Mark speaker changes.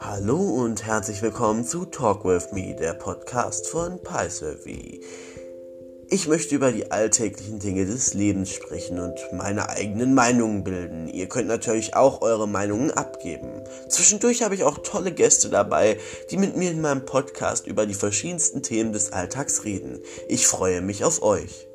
Speaker 1: Hallo und herzlich willkommen zu Talk With Me, der Podcast von PySurvey. Ich möchte über die alltäglichen Dinge des Lebens sprechen und meine eigenen Meinungen bilden. Ihr könnt natürlich auch eure Meinungen abgeben. Zwischendurch habe ich auch tolle Gäste dabei, die mit mir in meinem Podcast über die verschiedensten Themen des Alltags reden. Ich freue mich auf euch.